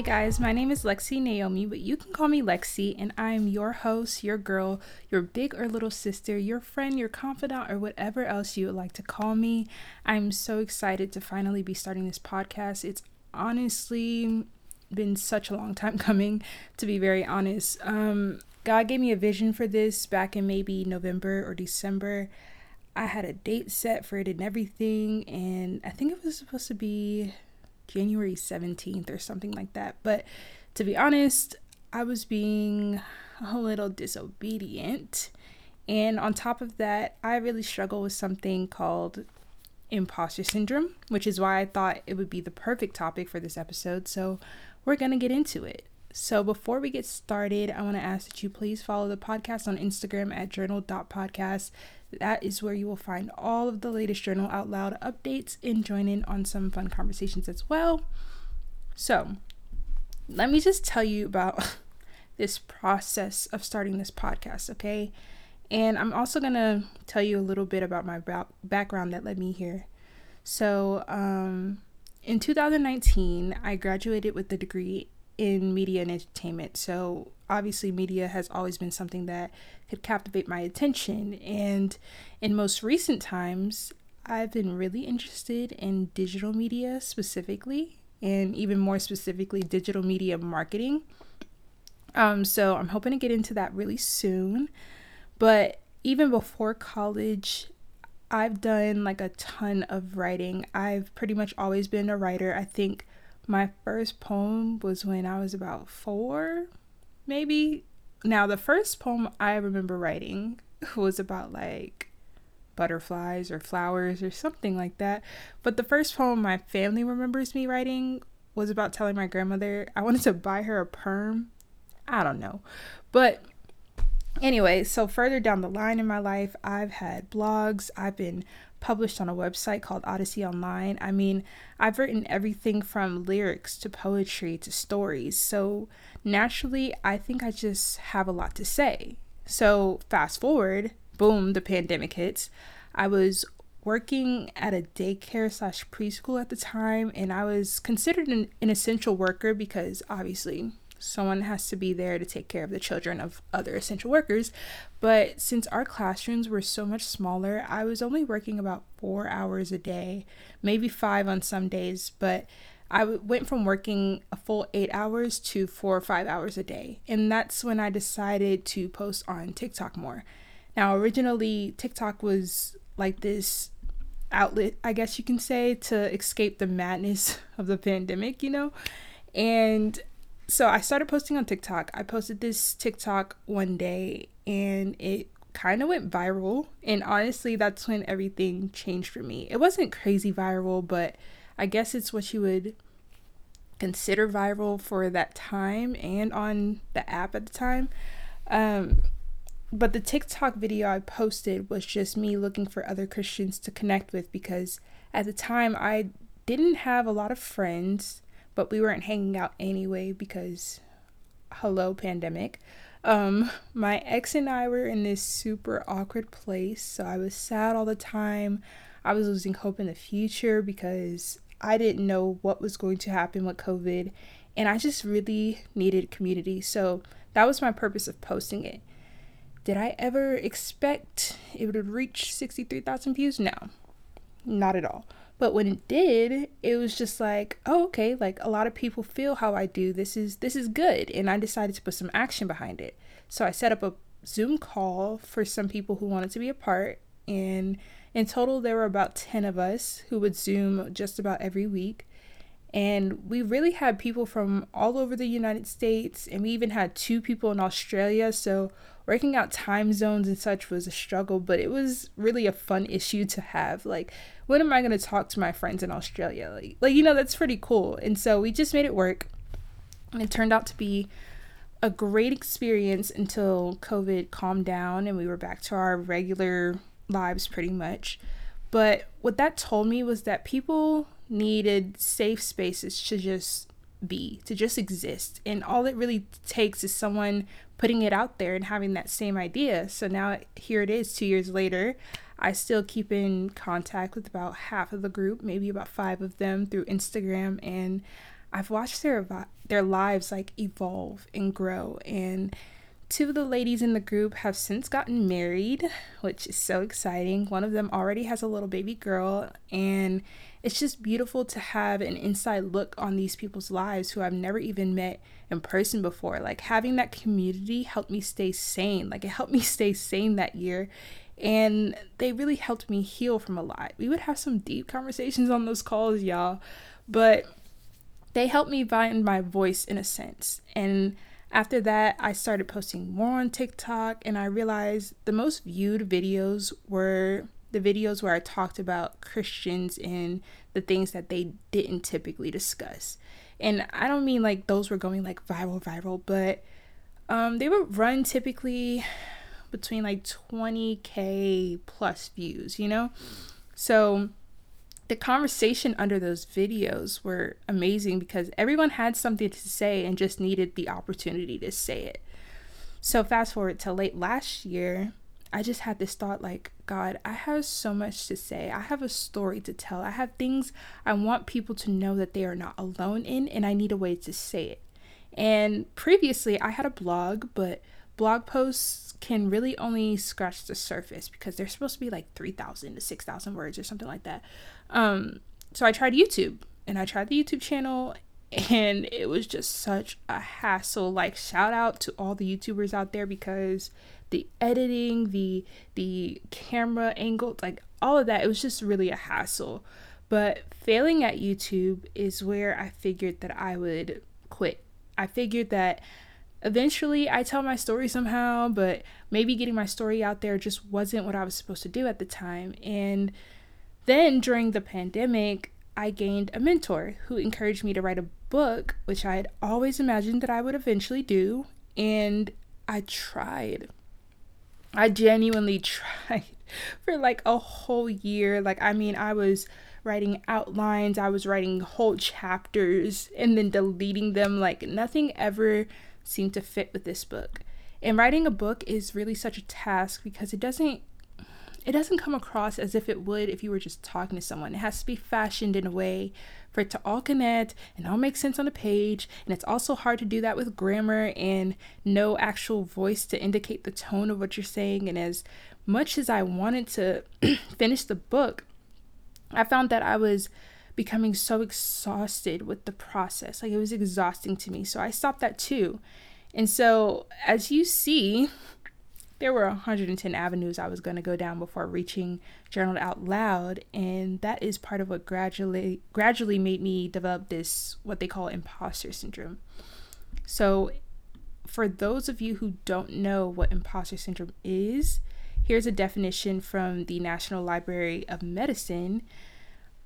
Hey guys, my name is Lexi Naomi, but you can call me Lexi, and I am your host, your girl, your big or little sister, your friend, your confidant, or whatever else you would like to call me. I'm so excited to finally be starting this podcast. It's honestly been such a long time coming, to be very honest. Um, God gave me a vision for this back in maybe November or December. I had a date set for it and everything, and I think it was supposed to be January 17th or something like that. But to be honest, I was being a little disobedient. And on top of that, I really struggle with something called imposter syndrome, which is why I thought it would be the perfect topic for this episode. So we're going to get into it. So before we get started, I want to ask that you please follow the podcast on Instagram at journal.podcast. That is where you will find all of the latest Journal Out Loud updates and join in on some fun conversations as well. So, let me just tell you about this process of starting this podcast, okay? And I'm also going to tell you a little bit about my background that led me here. So, um, in 2019, I graduated with a degree in media and entertainment. So, obviously, media has always been something that could captivate my attention. And in most recent times, I've been really interested in digital media specifically, and even more specifically, digital media marketing. Um, so, I'm hoping to get into that really soon. But even before college, I've done like a ton of writing. I've pretty much always been a writer. I think my first poem was when I was about four, maybe. Now, the first poem I remember writing was about like butterflies or flowers or something like that. But the first poem my family remembers me writing was about telling my grandmother I wanted to buy her a perm. I don't know. But anyway, so further down the line in my life, I've had blogs, I've been published on a website called Odyssey Online. I mean, I've written everything from lyrics to poetry to stories. So naturally, I think I just have a lot to say. So fast forward, boom, the pandemic hits. I was working at a daycare slash preschool at the time, and I was considered an, an essential worker because obviously someone has to be there to take care of the children of other essential workers. But since our classrooms were so much smaller, I was only working about four hours a day, maybe five on some days, but I went from working a full eight hours to four or five hours a day. And that's when I decided to post on TikTok more. Now, originally, TikTok was like this outlet, I guess you can say, to escape the madness of the pandemic, you know? And so I started posting on TikTok. I posted this TikTok one day and it kind of went viral. And honestly, that's when everything changed for me. It wasn't crazy viral, but I guess it's what you would consider viral for that time and on the app at the time. Um, but the TikTok video I posted was just me looking for other Christians to connect with because at the time I didn't have a lot of friends but we weren't hanging out anyway because hello pandemic. Um my ex and i were in this super awkward place so i was sad all the time. I was losing hope in the future because i didn't know what was going to happen with covid and i just really needed community so that was my purpose of posting it. Did i ever expect it would reach 63000 views? No not at all but when it did, it was just like, oh, okay, like a lot of people feel how I do. This is this is good, and I decided to put some action behind it. So I set up a Zoom call for some people who wanted to be a part, and in total there were about 10 of us who would Zoom just about every week. And we really had people from all over the United States, and we even had two people in Australia. So working out time zones and such was a struggle, but it was really a fun issue to have. Like, when am I going to talk to my friends in Australia? Like, like, you know, that's pretty cool. And so we just made it work. And it turned out to be a great experience until COVID calmed down and we were back to our regular lives pretty much. But what that told me was that people needed safe spaces to just be, to just exist. And all it really takes is someone putting it out there and having that same idea. So now here it is, two years later. I still keep in contact with about half of the group, maybe about five of them through Instagram. And I've watched their their lives like evolve and grow and two of the ladies in the group have since gotten married, which is so exciting. One of them already has a little baby girl and it's just beautiful to have an inside look on these people's lives who I've never even met in person before. Like having that community helped me stay sane. Like it helped me stay sane that year. And they really helped me heal from a lot. We would have some deep conversations on those calls, y'all. But they helped me find my voice in a sense. And after that, I started posting more on TikTok and I realized the most viewed videos were the videos where I talked about Christians and the things that they didn't typically discuss. And I don't mean like those were going like viral, viral, but um, they would run typically between like 20k plus views, you know? So the conversation under those videos were amazing because everyone had something to say and just needed the opportunity to say it. So fast forward to late last year, I just had this thought like, God, I have so much to say. I have a story to tell. I have things I want people to know that they are not alone in, and I need a way to say it. And previously, I had a blog, but blog posts can really only scratch the surface because they're supposed to be like 3,000 to 6,000 words or something like that. Um, so I tried YouTube and I tried the YouTube channel and it was just such a hassle. Like, shout out to all the YouTubers out there because the editing, the the camera angle, like all of that, it was just really a hassle. But failing at YouTube is where I figured that I would quit. I figured that eventually I tell my story somehow, but maybe getting my story out there just wasn't what I was supposed to do at the time. And then during the pandemic, I gained a mentor who encouraged me to write a book, which I had always imagined that I would eventually do. And I tried. I genuinely tried for like a whole year. Like, I mean, I was writing outlines, I was writing whole chapters and then deleting them. Like, nothing ever seemed to fit with this book. And writing a book is really such a task because it doesn't it doesn't come across as if it would if you were just talking to someone. It has to be fashioned in a way for it to all connect and all make sense on the page. And it's also hard to do that with grammar and no actual voice to indicate the tone of what you're saying. And as much as I wanted to finish the book, I found that I was becoming so exhausted with the process. Like it was exhausting to me. So I stopped that too. And so, as you see, there were 110 avenues I was going to go down before reaching journal out loud and that is part of what gradually gradually made me develop this what they call imposter syndrome. So for those of you who don't know what imposter syndrome is, here's a definition from the National Library of Medicine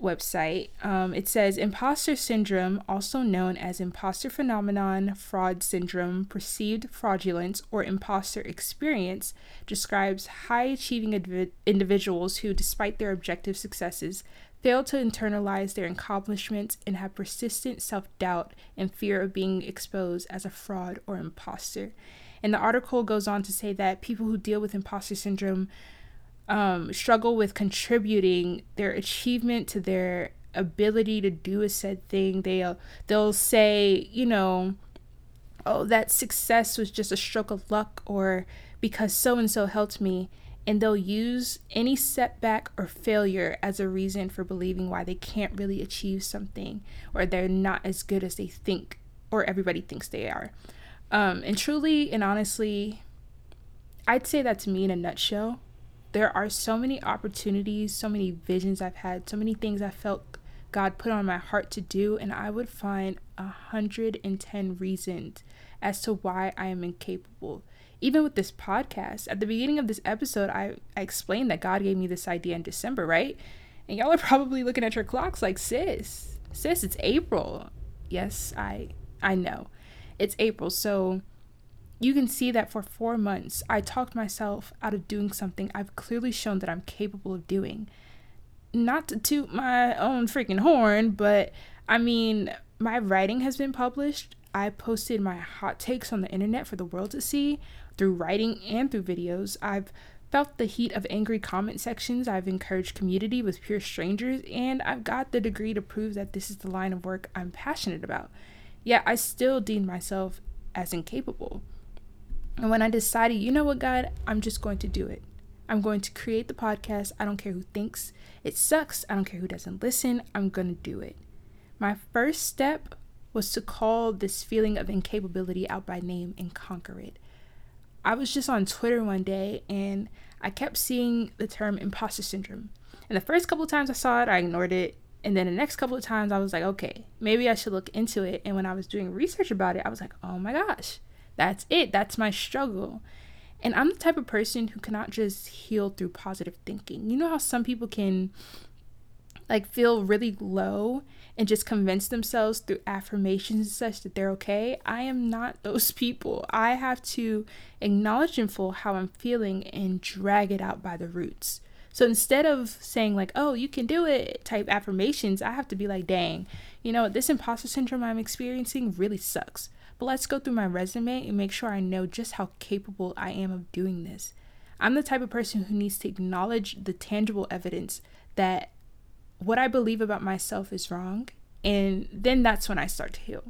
website, um, it says imposter syndrome, also known as imposter phenomenon, fraud syndrome, perceived fraudulence, or imposter experience, describes high achieving indiv- individuals who, despite their objective successes, fail to internalize their accomplishments and have persistent self doubt and fear of being exposed as a fraud or imposter. And the article goes on to say that people who deal with imposter syndrome um, struggle with contributing their achievement to their ability to do a said thing. They'll they'll say, you know, oh, that success was just a stroke of luck, or because so and so helped me. And they'll use any setback or failure as a reason for believing why they can't really achieve something or they're not as good as they think or everybody thinks they are. Um, and truly and honestly, I'd say that to me in a nutshell there are so many opportunities, so many visions I've had, so many things I felt God put on my heart to do, and I would find a hundred and ten reasons as to why I am incapable. Even with this podcast, at the beginning of this episode, I, I explained that God gave me this idea in December, right? And y'all are probably looking at your clocks like, sis, sis, it's April. Yes, I I know. It's April. So you can see that for four months, I talked myself out of doing something I've clearly shown that I'm capable of doing. Not to toot my own freaking horn, but I mean, my writing has been published. I posted my hot takes on the internet for the world to see through writing and through videos. I've felt the heat of angry comment sections. I've encouraged community with pure strangers, and I've got the degree to prove that this is the line of work I'm passionate about. Yet I still deem myself as incapable. And when I decided, you know what, God, I'm just going to do it. I'm going to create the podcast. I don't care who thinks it sucks. I don't care who doesn't listen. I'm going to do it. My first step was to call this feeling of incapability out by name and conquer it. I was just on Twitter one day and I kept seeing the term imposter syndrome. And the first couple of times I saw it, I ignored it. And then the next couple of times I was like, okay, maybe I should look into it. And when I was doing research about it, I was like, oh my gosh, that's it. That's my struggle. And I'm the type of person who cannot just heal through positive thinking. You know how some people can like feel really low and just convince themselves through affirmations and such that they're okay. I am not those people. I have to acknowledge and feel how I'm feeling and drag it out by the roots. So instead of saying like, "Oh, you can do it," type affirmations, I have to be like, "Dang, you know, this imposter syndrome I'm experiencing really sucks." But let's go through my resume and make sure I know just how capable I am of doing this. I'm the type of person who needs to acknowledge the tangible evidence that what I believe about myself is wrong. And then that's when I start to heal.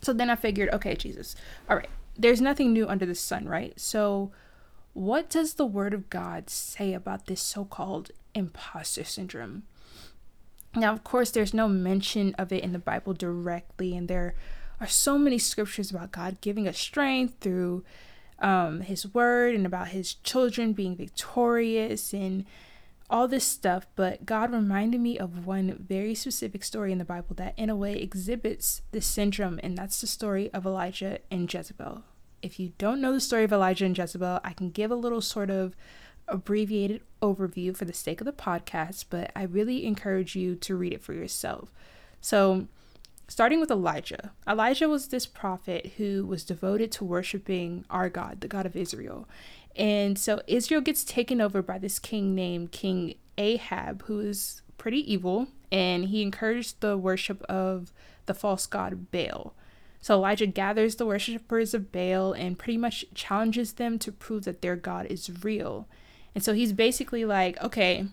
So then I figured, okay, Jesus, all right, there's nothing new under the sun, right? So what does the word of God say about this so called imposter syndrome? Now, of course, there's no mention of it in the Bible directly, and there are so many scriptures about God giving us strength through um, His word and about His children being victorious and all this stuff, but God reminded me of one very specific story in the Bible that, in a way, exhibits this syndrome, and that's the story of Elijah and Jezebel. If you don't know the story of Elijah and Jezebel, I can give a little sort of abbreviated overview for the sake of the podcast, but I really encourage you to read it for yourself. So, starting with Elijah, Elijah was this prophet who was devoted to worshiping our God, the God of Israel. And so Israel gets taken over by this king named King Ahab, who is pretty evil, and he encouraged the worship of the false god Baal. So Elijah gathers the worshippers of Baal and pretty much challenges them to prove that their God is real. And so he's basically like, okay,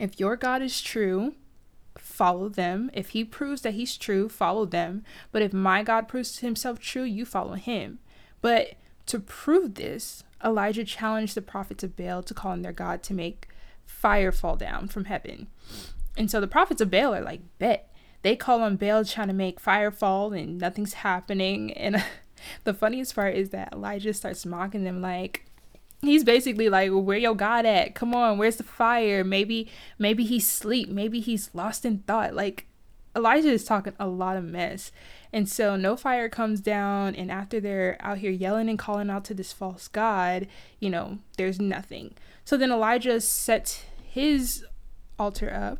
if your God is true, follow them. If he proves that he's true, follow them. But if my God proves himself true, you follow him. But to prove this, Elijah challenged the prophets of Baal to call on their God to make fire fall down from heaven. And so the prophets of Baal are like, bet. They call on Baal trying to make fire fall and nothing's happening. And the funniest part is that Elijah starts mocking them like, he's basically like where your god at come on where's the fire maybe maybe he's asleep maybe he's lost in thought like elijah is talking a lot of mess and so no fire comes down, and after they're out here yelling and calling out to this false god, you know, there's nothing. So then Elijah sets his altar up.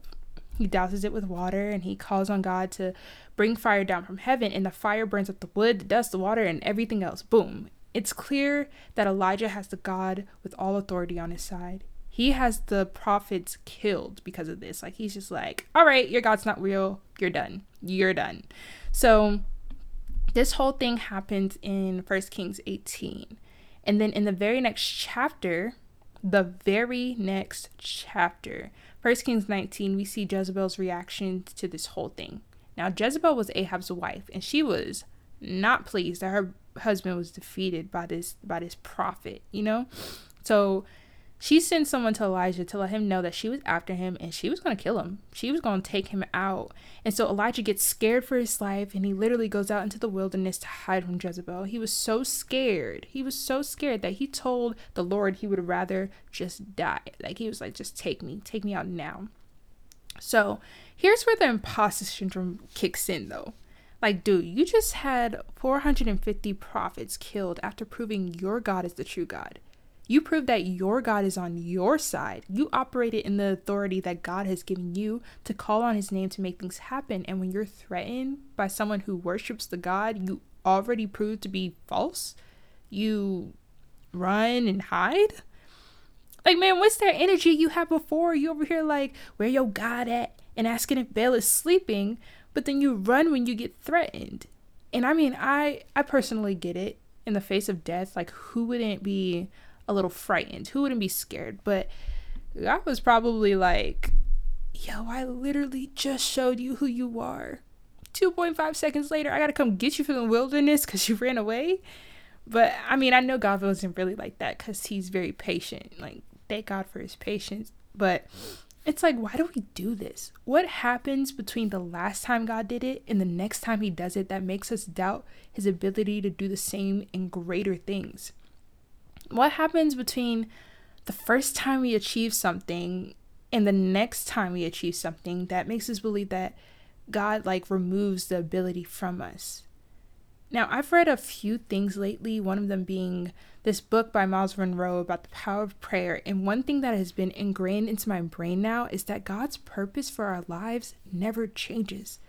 He douses it with water and he calls on God to bring fire down from heaven, and the fire burns up the wood, the dust, the water, and everything else. Boom. It's clear that Elijah has the God with all authority on his side. He has the prophets killed because of this. Like, he's just like, all right, your God's not real. You're done. You're done. So this whole thing happens in First Kings 18. And then in the very next chapter, the very next chapter, First Kings 19, we see Jezebel's reaction to this whole thing. Now, Jezebel was Ahab's wife, and she was not pleased that her husband was defeated by this by this prophet, you know? So she sent someone to Elijah to let him know that she was after him and she was going to kill him. She was going to take him out. And so Elijah gets scared for his life and he literally goes out into the wilderness to hide from Jezebel. He was so scared. He was so scared that he told the Lord he would rather just die. Like he was like, just take me, take me out now. So here's where the imposter syndrome kicks in though. Like, dude, you just had 450 prophets killed after proving your God is the true God. You prove that your God is on your side. You operated in the authority that God has given you to call on his name to make things happen. And when you're threatened by someone who worships the God you already proved to be false, you run and hide? Like, man, what's that energy you had before? You over here like, where your God at? And asking if Baal is sleeping, but then you run when you get threatened. And I mean, I I personally get it in the face of death. Like, who wouldn't be a little frightened? Who wouldn't be scared? But God was probably like, yo, I literally just showed you who you are. 2.5 seconds later, I gotta come get you from the wilderness because you ran away. But I mean, I know God wasn't really like that because he's very patient. Like, thank God for his patience. But it's like, why do we do this? What happens between the last time God did it and the next time he does it that makes us doubt his ability to do the same and greater things? What happens between the first time we achieve something and the next time we achieve something that makes us believe that God like removes the ability from us? Now, I've read a few things lately, one of them being this book by Myles Munroe about the power of prayer. And one thing that has been ingrained into my brain now is that God's purpose for our lives never changes.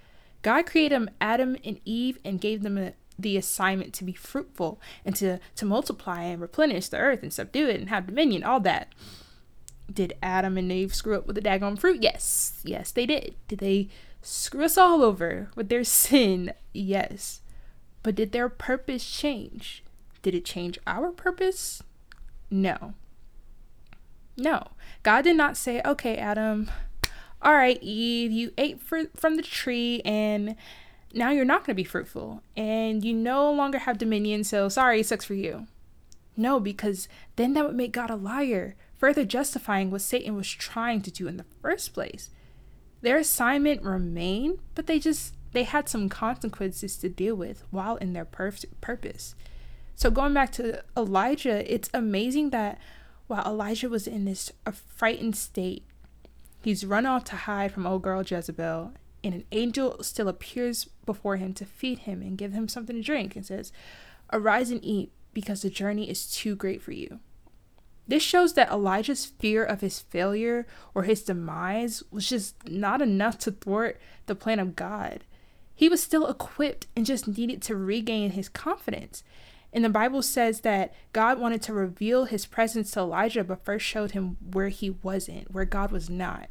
God created Adam and Eve and gave them a, the assignment to be fruitful and to, to multiply and replenish the earth and subdue it and have dominion, all that. Did Adam and Eve screw up with the daggone fruit? Yes. Yes, they did. Did they screw us all over with their sin? Yes. But did their purpose change? Did it change our purpose? No. No. God did not say, okay, Adam, all right, Eve, you ate for, from the tree and now you're not going to be fruitful and you no longer have dominion, so sorry, sucks for you. No, because then that would make God a liar, further justifying what Satan was trying to do in the first place. Their assignment remained, but they just they had some consequences to deal with while in their pur- purpose. So going back to Elijah, it's amazing that while Elijah was in this a frightened state, he's run off to hide from old girl Jezebel, and an angel still appears before him to feed him and give him something to drink and says, Arise and eat, because the journey is too great for you. This shows that Elijah's fear of his failure or his demise was just not enough to thwart the plan of God. He was still equipped and just needed to regain his confidence. And the Bible says that God wanted to reveal his presence to Elijah, but first showed him where he wasn't, where God was not.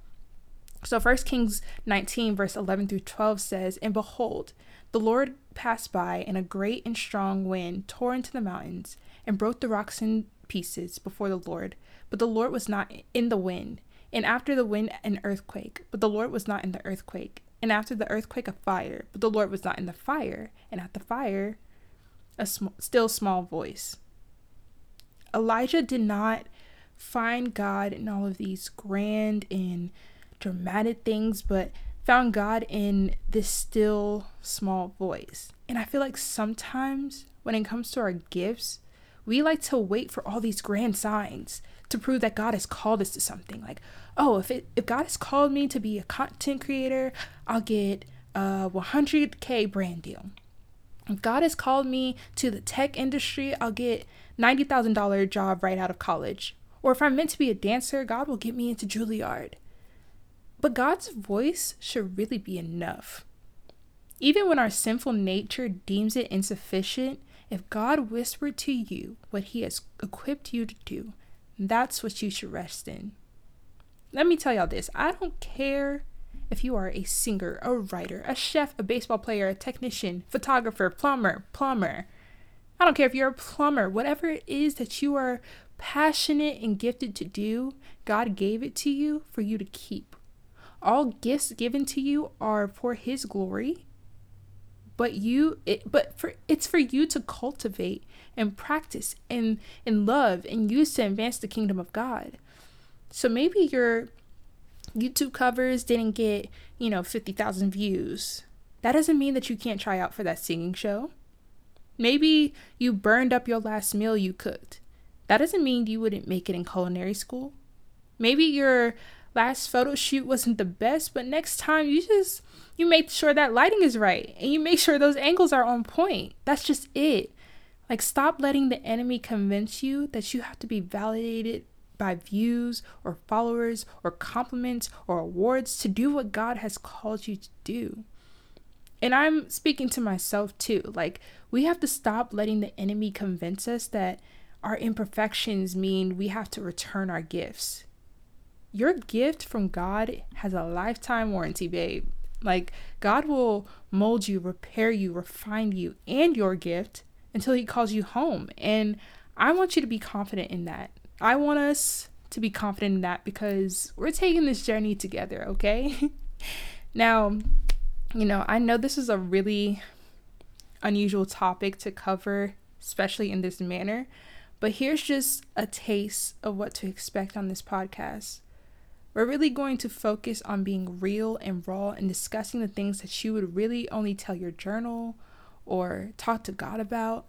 So 1 Kings 19, verse 11 through 12 says, And behold, the Lord passed by, and a great and strong wind tore into the mountains and broke the rocks in pieces before the Lord. But the Lord was not in the wind. And after the wind, an earthquake. But the Lord was not in the earthquake and after the earthquake, a fire. But the Lord was not in the fire, and at the fire, a sm- still small voice. Elijah did not find God in all of these grand and dramatic things, but found God in this still small voice. And I feel like sometimes when it comes to our gifts, we like to wait for all these grand signs to prove that God has called us to something. Like, oh, if it if God has called me to be a content creator, I'll get a 100k brand deal. God has called me to the tech industry, I'll get $90,000 job right out of college. Or if I'm meant to be a dancer, God will get me into Juilliard. But God's voice should really be enough. Even when our sinful nature deems it insufficient, if God whispered to you what He has equipped you to do, that's what you should rest in. Let me tell y'all this I don't care if you are a singer, a writer, a chef, a baseball player, a technician, photographer, plumber, plumber. I don't care if you're a plumber, whatever it is that you are passionate and gifted to do, God gave it to you for you to keep. All gifts given to you are for his glory. But you it, but for it's for you to cultivate and practice and and love and use to advance the kingdom of God. So maybe your YouTube covers didn't get, you know, 50,000 views. That doesn't mean that you can't try out for that singing show. Maybe you burned up your last meal you cooked. That doesn't mean you wouldn't make it in culinary school. Maybe your last photo shoot wasn't the best, but next time you just you make sure that lighting is right and you make sure those angles are on point. That's just it. Like stop letting the enemy convince you that you have to be validated by views or followers or compliments or awards to do what God has called you to do. And I'm speaking to myself too. Like, we have to stop letting the enemy convince us that our imperfections mean we have to return our gifts. Your gift from God has a lifetime warranty, babe. Like, God will mold you, repair you, refine you, and your gift until He calls you home. And I want you to be confident in that. I want us to be confident in that because we're taking this journey together, okay? now, you know, I know this is a really unusual topic to cover, especially in this manner, but here's just a taste of what to expect on this podcast. We're really going to focus on being real and raw and discussing the things that you would really only tell your journal or talk to God about.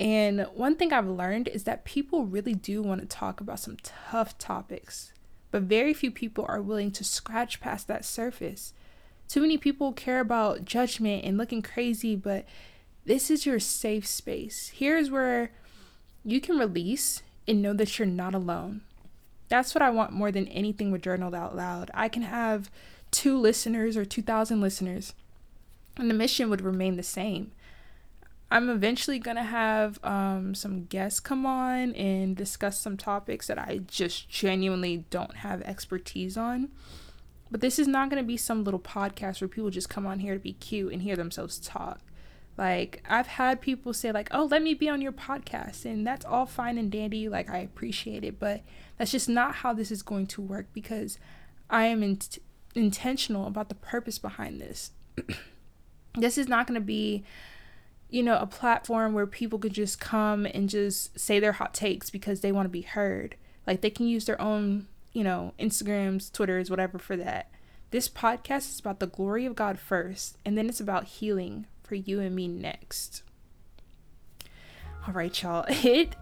And one thing I've learned is that people really do want to talk about some tough topics, but very few people are willing to scratch past that surface. Too many people care about judgment and looking crazy, but this is your safe space. Here's where you can release and know that you're not alone. That's what I want more than anything with Journaled Out Loud. I can have two listeners or 2,000 listeners, and the mission would remain the same. I'm eventually to have um, some guests come on and discuss some topics that I just genuinely don't have expertise on. But this is not to be some little podcast where people just come on here to be cute and hear themselves talk. Like, I've had people say, like, oh, let me be on your podcast. And that's all fine and dandy. Like, I appreciate it. But that's just not how this is going to work because I am in- intentional about the purpose behind this. this is not going to be you know, a platform where people could just come and just say their hot takes because they want to be heard. Like they can use their own, you know, Instagrams, Twitters, whatever for that. This podcast is about the glory of God first, and then it's about healing for you and me next. All right, y'all. It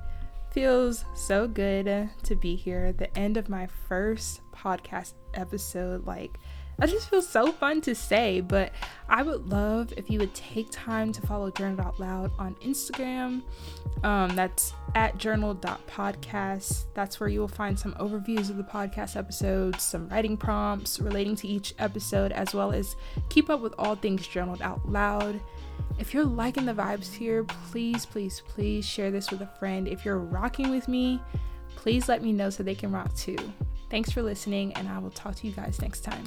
feels so good to be here the end of my first podcast episode. Like, that just feels so fun to say, but I would love if you would take time to follow Journal Out Loud on Instagram. Um, that's at journal.podcast. That's where you will find some overviews of the podcast episodes, some writing prompts relating to each episode, as well as keep up with all things journaled out loud. If you're liking the vibes here, please, please, please share this with a friend. If you're rocking with me, please let me know so they can rock too. Thanks for listening, and I will talk to you guys next time.